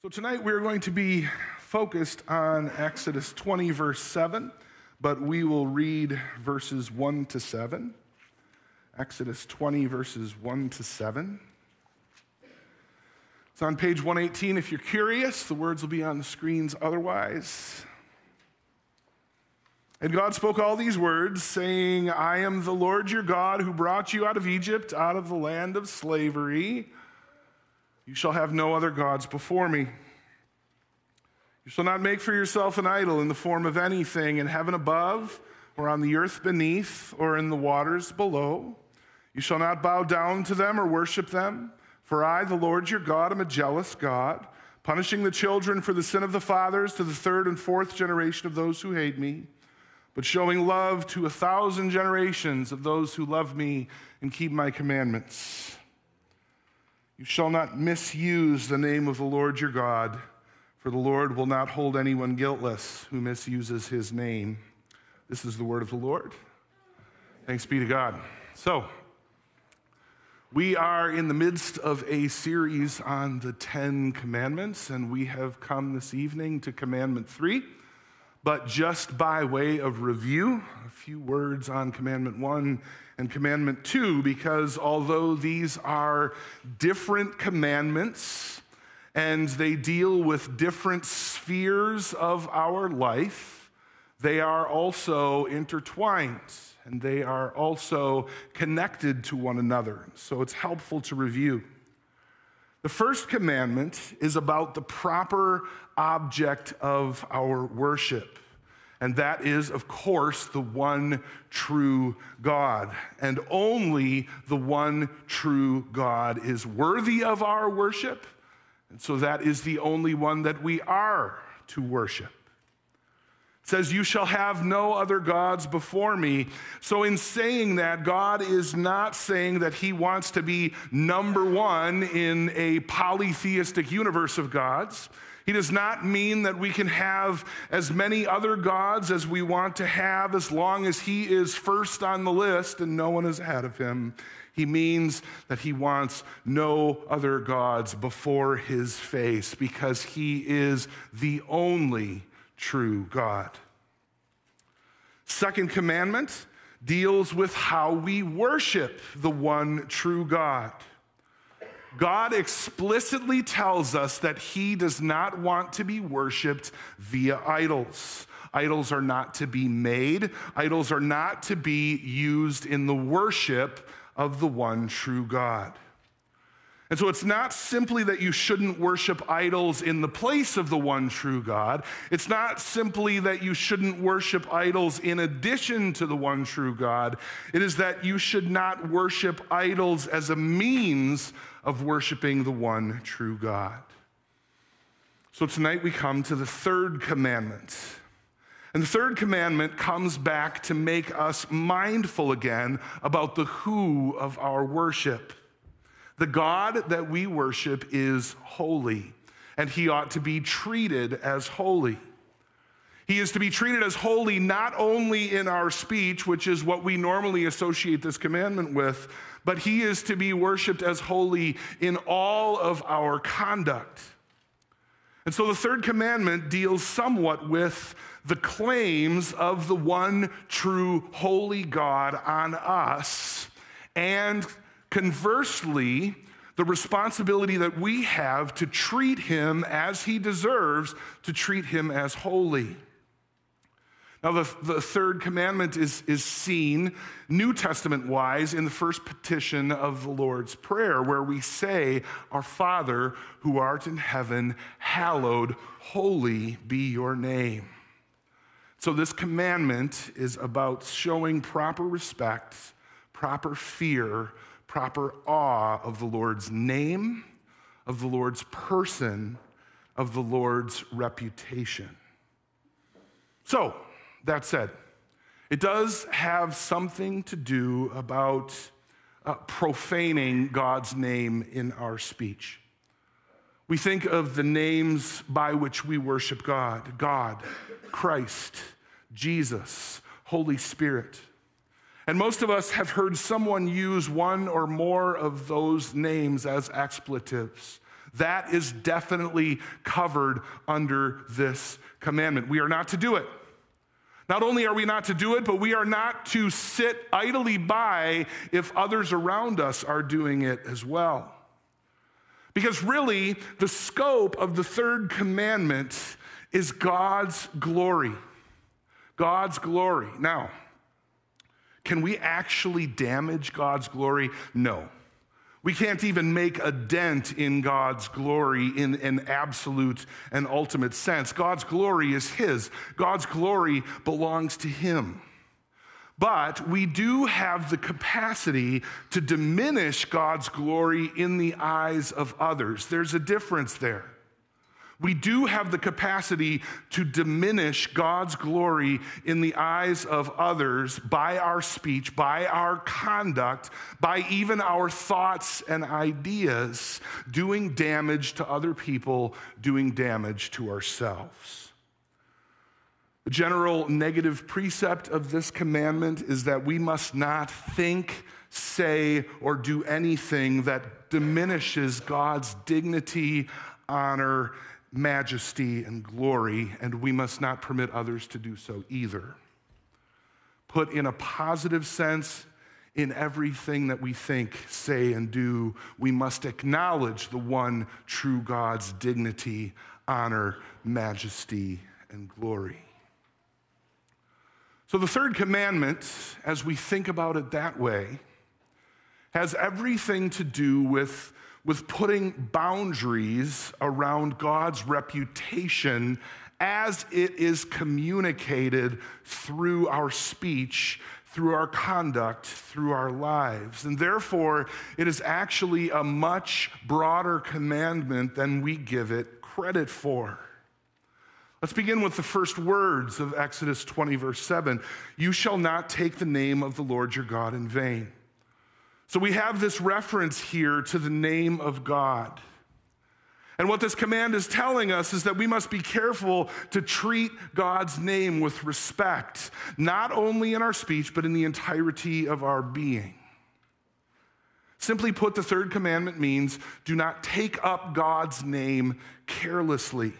So tonight we're going to be focused on Exodus 20, verse 7, but we will read verses 1 to 7. Exodus 20, verses 1 to 7. It's on page 118 if you're curious. The words will be on the screens otherwise. And God spoke all these words, saying, I am the Lord your God who brought you out of Egypt, out of the land of slavery. You shall have no other gods before me. You shall not make for yourself an idol in the form of anything in heaven above, or on the earth beneath, or in the waters below. You shall not bow down to them or worship them, for I, the Lord your God, am a jealous God, punishing the children for the sin of the fathers to the third and fourth generation of those who hate me, but showing love to a thousand generations of those who love me and keep my commandments. You shall not misuse the name of the Lord your God, for the Lord will not hold anyone guiltless who misuses his name. This is the word of the Lord. Thanks be to God. So, we are in the midst of a series on the Ten Commandments, and we have come this evening to Commandment Three. But just by way of review, a few words on Commandment One and Commandment 2 because although these are different commandments and they deal with different spheres of our life, they are also intertwined and they are also connected to one another. So it's helpful to review. The first commandment is about the proper object of our worship. And that is, of course, the one true God. And only the one true God is worthy of our worship. And so that is the only one that we are to worship. It says, You shall have no other gods before me. So, in saying that, God is not saying that He wants to be number one in a polytheistic universe of gods. He does not mean that we can have as many other gods as we want to have as long as He is first on the list and no one is ahead of Him. He means that He wants no other gods before His face because He is the only true God. Second commandment deals with how we worship the one true God. God explicitly tells us that He does not want to be worshiped via idols. Idols are not to be made, idols are not to be used in the worship of the one true God. And so it's not simply that you shouldn't worship idols in the place of the one true God. It's not simply that you shouldn't worship idols in addition to the one true God. It is that you should not worship idols as a means of worshiping the one true God. So tonight we come to the third commandment. And the third commandment comes back to make us mindful again about the who of our worship. The God that we worship is holy, and he ought to be treated as holy. He is to be treated as holy not only in our speech, which is what we normally associate this commandment with, but he is to be worshiped as holy in all of our conduct. And so the third commandment deals somewhat with the claims of the one true holy God on us and Conversely, the responsibility that we have to treat him as he deserves, to treat him as holy. Now, the, the third commandment is, is seen New Testament wise in the first petition of the Lord's Prayer, where we say, Our Father who art in heaven, hallowed, holy be your name. So, this commandment is about showing proper respect, proper fear proper awe of the Lord's name, of the Lord's person, of the Lord's reputation. So, that said, it does have something to do about uh, profaning God's name in our speech. We think of the names by which we worship God God, Christ, Jesus, Holy Spirit. And most of us have heard someone use one or more of those names as expletives. That is definitely covered under this commandment. We are not to do it. Not only are we not to do it, but we are not to sit idly by if others around us are doing it as well. Because really, the scope of the third commandment is God's glory. God's glory. Now, can we actually damage God's glory? No. We can't even make a dent in God's glory in an absolute and ultimate sense. God's glory is His, God's glory belongs to Him. But we do have the capacity to diminish God's glory in the eyes of others. There's a difference there. We do have the capacity to diminish God's glory in the eyes of others by our speech, by our conduct, by even our thoughts and ideas, doing damage to other people, doing damage to ourselves. The general negative precept of this commandment is that we must not think, say, or do anything that diminishes God's dignity, honor, majesty and glory, and we must not permit others to do so either. Put in a positive sense, in everything that we think, say, and do, we must acknowledge the one true God's dignity, honor, majesty, and glory. So, the third commandment, as we think about it that way, has everything to do with with putting boundaries around God's reputation as it is communicated through our speech, through our conduct, through our lives. And therefore, it is actually a much broader commandment than we give it credit for. Let's begin with the first words of Exodus 20, verse 7. You shall not take the name of the Lord your God in vain. So we have this reference here to the name of God. And what this command is telling us is that we must be careful to treat God's name with respect, not only in our speech, but in the entirety of our being. Simply put, the third commandment means do not take up God's name carelessly.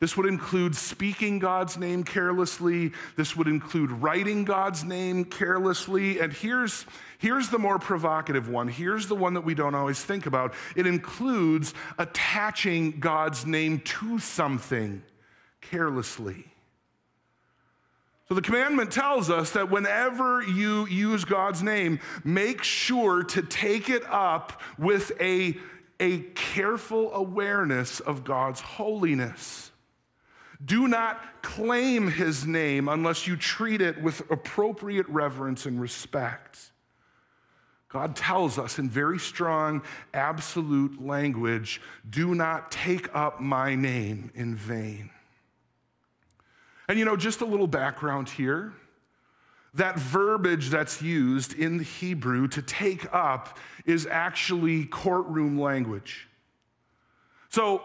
This would include speaking God's name carelessly. This would include writing God's name carelessly. And here's, here's the more provocative one. Here's the one that we don't always think about. It includes attaching God's name to something carelessly. So the commandment tells us that whenever you use God's name, make sure to take it up with a, a careful awareness of God's holiness. Do not claim his name unless you treat it with appropriate reverence and respect. God tells us in very strong, absolute language do not take up my name in vain. And you know, just a little background here. That verbiage that's used in the Hebrew to take up is actually courtroom language. So,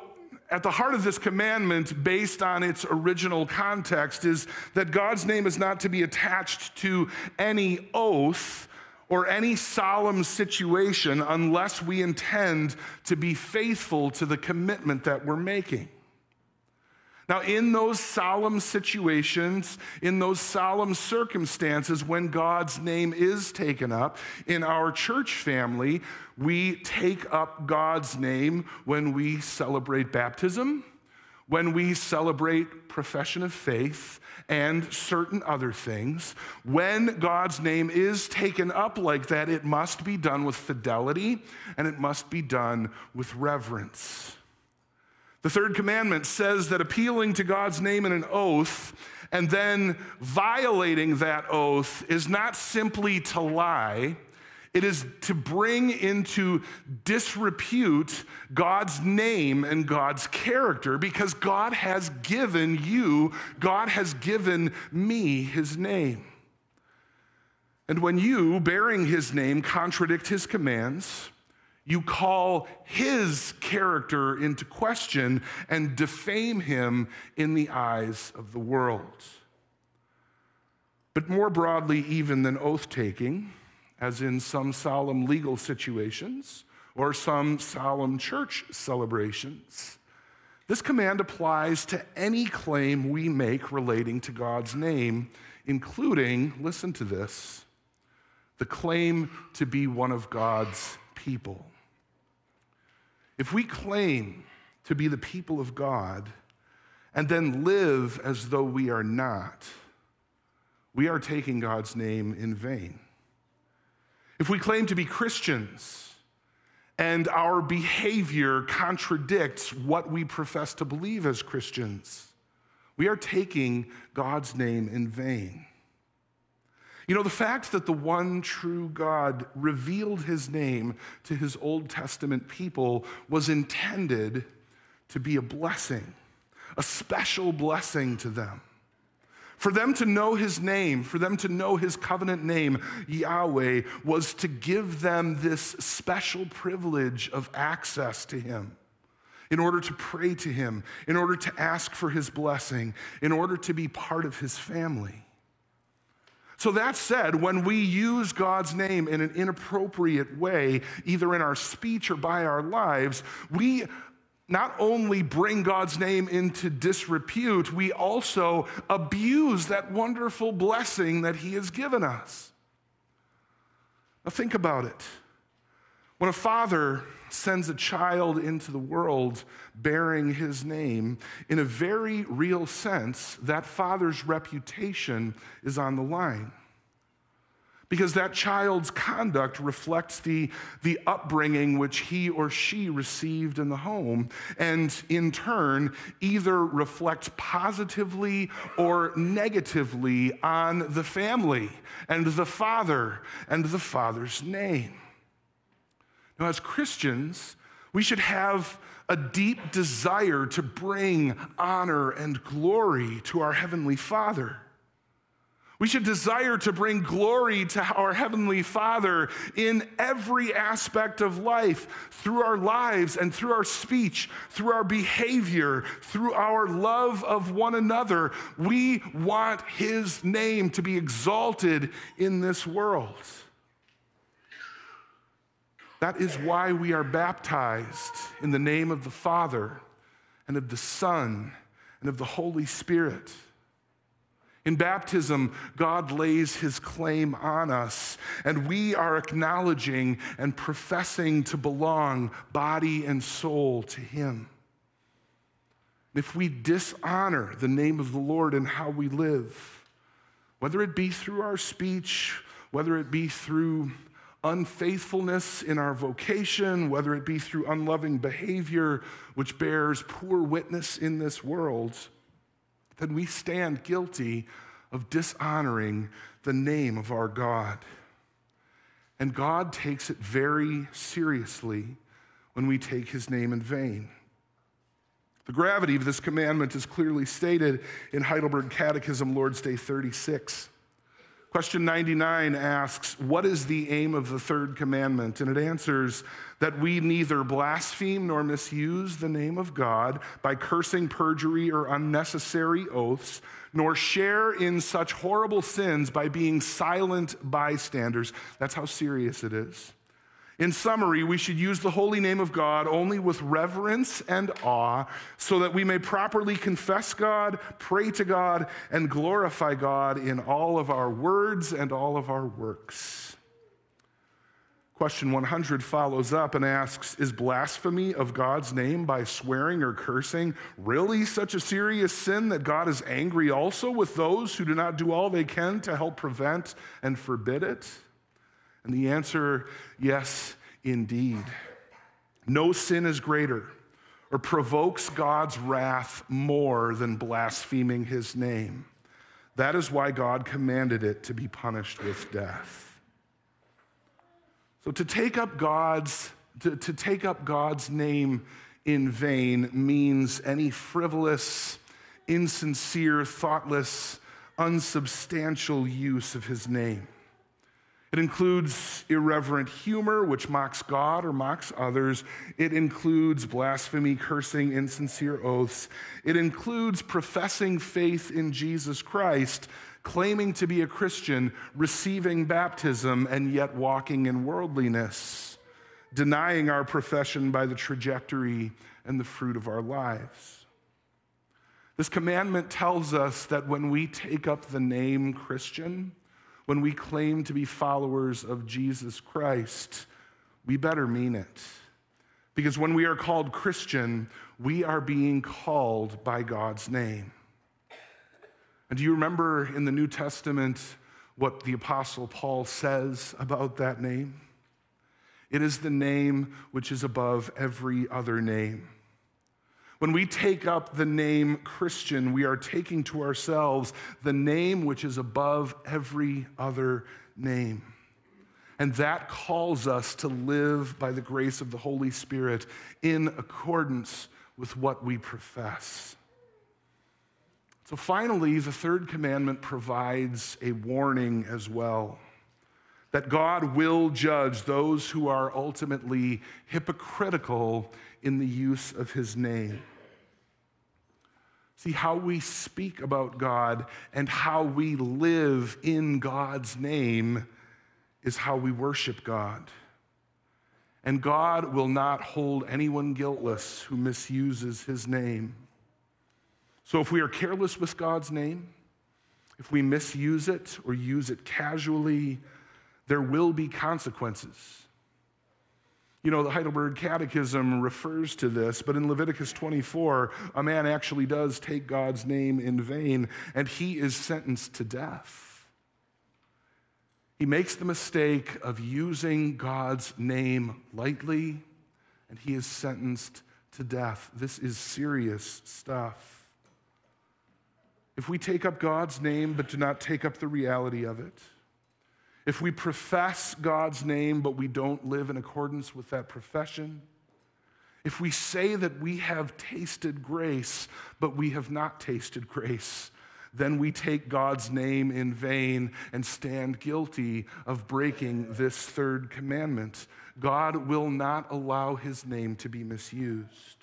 at the heart of this commandment, based on its original context, is that God's name is not to be attached to any oath or any solemn situation unless we intend to be faithful to the commitment that we're making. Now, in those solemn situations, in those solemn circumstances, when God's name is taken up in our church family, we take up God's name when we celebrate baptism, when we celebrate profession of faith, and certain other things. When God's name is taken up like that, it must be done with fidelity and it must be done with reverence. The third commandment says that appealing to God's name in an oath and then violating that oath is not simply to lie, it is to bring into disrepute God's name and God's character because God has given you, God has given me his name. And when you, bearing his name, contradict his commands, you call his character into question and defame him in the eyes of the world. But more broadly, even than oath taking, as in some solemn legal situations, or some solemn church celebrations. This command applies to any claim we make relating to God's name, including, listen to this, the claim to be one of God's people. If we claim to be the people of God and then live as though we are not, we are taking God's name in vain. If we claim to be Christians and our behavior contradicts what we profess to believe as Christians, we are taking God's name in vain. You know, the fact that the one true God revealed his name to his Old Testament people was intended to be a blessing, a special blessing to them. For them to know his name, for them to know his covenant name, Yahweh, was to give them this special privilege of access to him in order to pray to him, in order to ask for his blessing, in order to be part of his family. So, that said, when we use God's name in an inappropriate way, either in our speech or by our lives, we not only bring God's name into disrepute, we also abuse that wonderful blessing that He has given us. Now, think about it. When a father sends a child into the world bearing his name, in a very real sense, that father's reputation is on the line because that child's conduct reflects the, the upbringing which he or she received in the home, and in turn, either reflects positively or negatively on the family and the father and the father's name. Now, as Christians, we should have a deep desire to bring honor and glory to our Heavenly Father. We should desire to bring glory to our Heavenly Father in every aspect of life, through our lives and through our speech, through our behavior, through our love of one another. We want His name to be exalted in this world. That is why we are baptized in the name of the Father and of the Son and of the Holy Spirit. In baptism, God lays his claim on us, and we are acknowledging and professing to belong body and soul to him. If we dishonor the name of the Lord in how we live, whether it be through our speech, whether it be through unfaithfulness in our vocation, whether it be through unloving behavior, which bears poor witness in this world, then we stand guilty of dishonoring the name of our God. And God takes it very seriously when we take his name in vain. The gravity of this commandment is clearly stated in Heidelberg Catechism, Lord's Day 36. Question 99 asks, What is the aim of the third commandment? And it answers that we neither blaspheme nor misuse the name of God by cursing, perjury, or unnecessary oaths, nor share in such horrible sins by being silent bystanders. That's how serious it is. In summary, we should use the holy name of God only with reverence and awe so that we may properly confess God, pray to God, and glorify God in all of our words and all of our works. Question 100 follows up and asks Is blasphemy of God's name by swearing or cursing really such a serious sin that God is angry also with those who do not do all they can to help prevent and forbid it? And the answer, yes, indeed. No sin is greater or provokes God's wrath more than blaspheming his name. That is why God commanded it to be punished with death. So to take up God's to, to take up God's name in vain means any frivolous, insincere, thoughtless, unsubstantial use of his name. It includes irreverent humor, which mocks God or mocks others. It includes blasphemy, cursing, insincere oaths. It includes professing faith in Jesus Christ, claiming to be a Christian, receiving baptism, and yet walking in worldliness. denying our profession by the trajectory and the fruit of our lives. This commandment tells us that when we take up the name Christian, when we claim to be followers of Jesus Christ, we better mean it. Because when we are called Christian, we are being called by God's name. And do you remember in the New Testament what the Apostle Paul says about that name? It is the name which is above every other name. When we take up the name Christian, we are taking to ourselves the name which is above every other name. And that calls us to live by the grace of the Holy Spirit in accordance with what we profess. So, finally, the third commandment provides a warning as well that God will judge those who are ultimately hypocritical in the use of his name. See, how we speak about God and how we live in God's name is how we worship God. And God will not hold anyone guiltless who misuses his name. So if we are careless with God's name, if we misuse it or use it casually, there will be consequences. You know, the Heidelberg Catechism refers to this, but in Leviticus 24, a man actually does take God's name in vain, and he is sentenced to death. He makes the mistake of using God's name lightly, and he is sentenced to death. This is serious stuff. If we take up God's name but do not take up the reality of it, if we profess God's name, but we don't live in accordance with that profession, if we say that we have tasted grace, but we have not tasted grace, then we take God's name in vain and stand guilty of breaking this third commandment. God will not allow his name to be misused.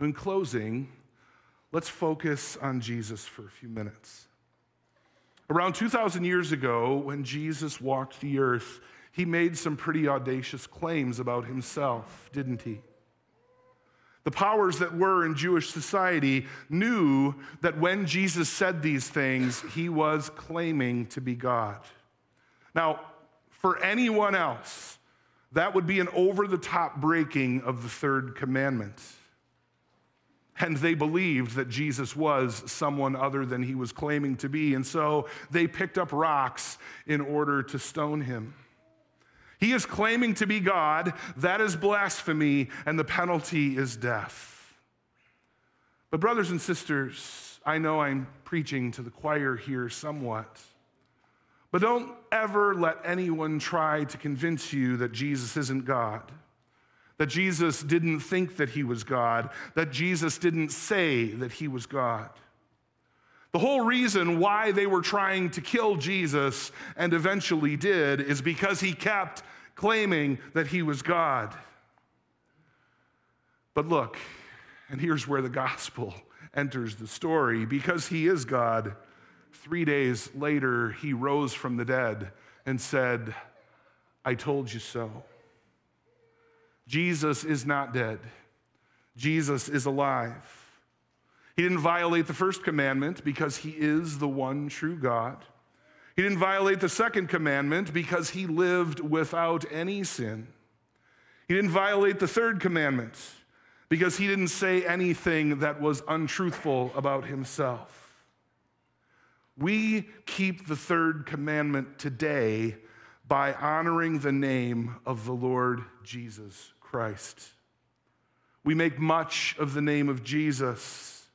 In closing, let's focus on Jesus for a few minutes. Around 2,000 years ago, when Jesus walked the earth, he made some pretty audacious claims about himself, didn't he? The powers that were in Jewish society knew that when Jesus said these things, he was claiming to be God. Now, for anyone else, that would be an over the top breaking of the third commandment. And they believed that Jesus was someone other than he was claiming to be. And so they picked up rocks in order to stone him. He is claiming to be God. That is blasphemy, and the penalty is death. But, brothers and sisters, I know I'm preaching to the choir here somewhat. But don't ever let anyone try to convince you that Jesus isn't God that Jesus didn't think that he was God, that Jesus didn't say that he was God. The whole reason why they were trying to kill Jesus and eventually did is because he kept claiming that he was God. But look, and here's where the gospel enters the story because he is God. Three days later, he rose from the dead and said, I told you so. Jesus is not dead, Jesus is alive. He didn't violate the first commandment because he is the one true God. He didn't violate the second commandment because he lived without any sin. He didn't violate the third commandment because he didn't say anything that was untruthful about himself. We keep the third commandment today by honoring the name of the Lord Jesus Christ. We make much of the name of Jesus.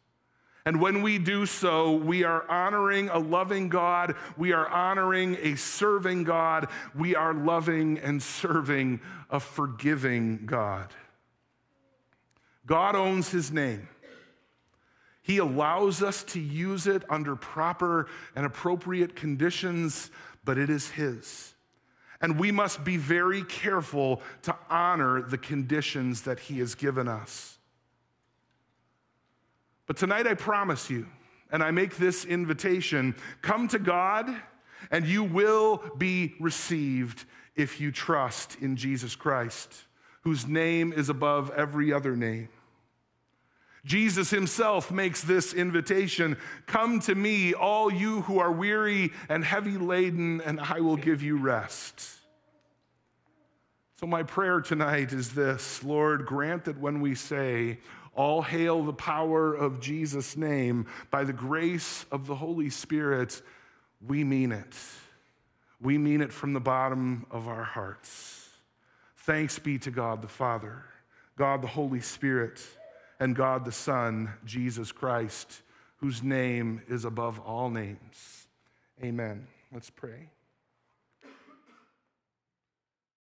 And when we do so, we are honoring a loving God. We are honoring a serving God. We are loving and serving a forgiving God. God owns his name. He allows us to use it under proper and appropriate conditions, but it is his. And we must be very careful to honor the conditions that He has given us. But tonight, I promise you, and I make this invitation come to God and you will be received if you trust in Jesus Christ, whose name is above every other name. Jesus himself makes this invitation Come to me, all you who are weary and heavy laden, and I will give you rest. So, my prayer tonight is this Lord, grant that when we say, All hail the power of Jesus' name, by the grace of the Holy Spirit, we mean it. We mean it from the bottom of our hearts. Thanks be to God the Father, God the Holy Spirit and God the Son, Jesus Christ, whose name is above all names. Amen. Let's pray.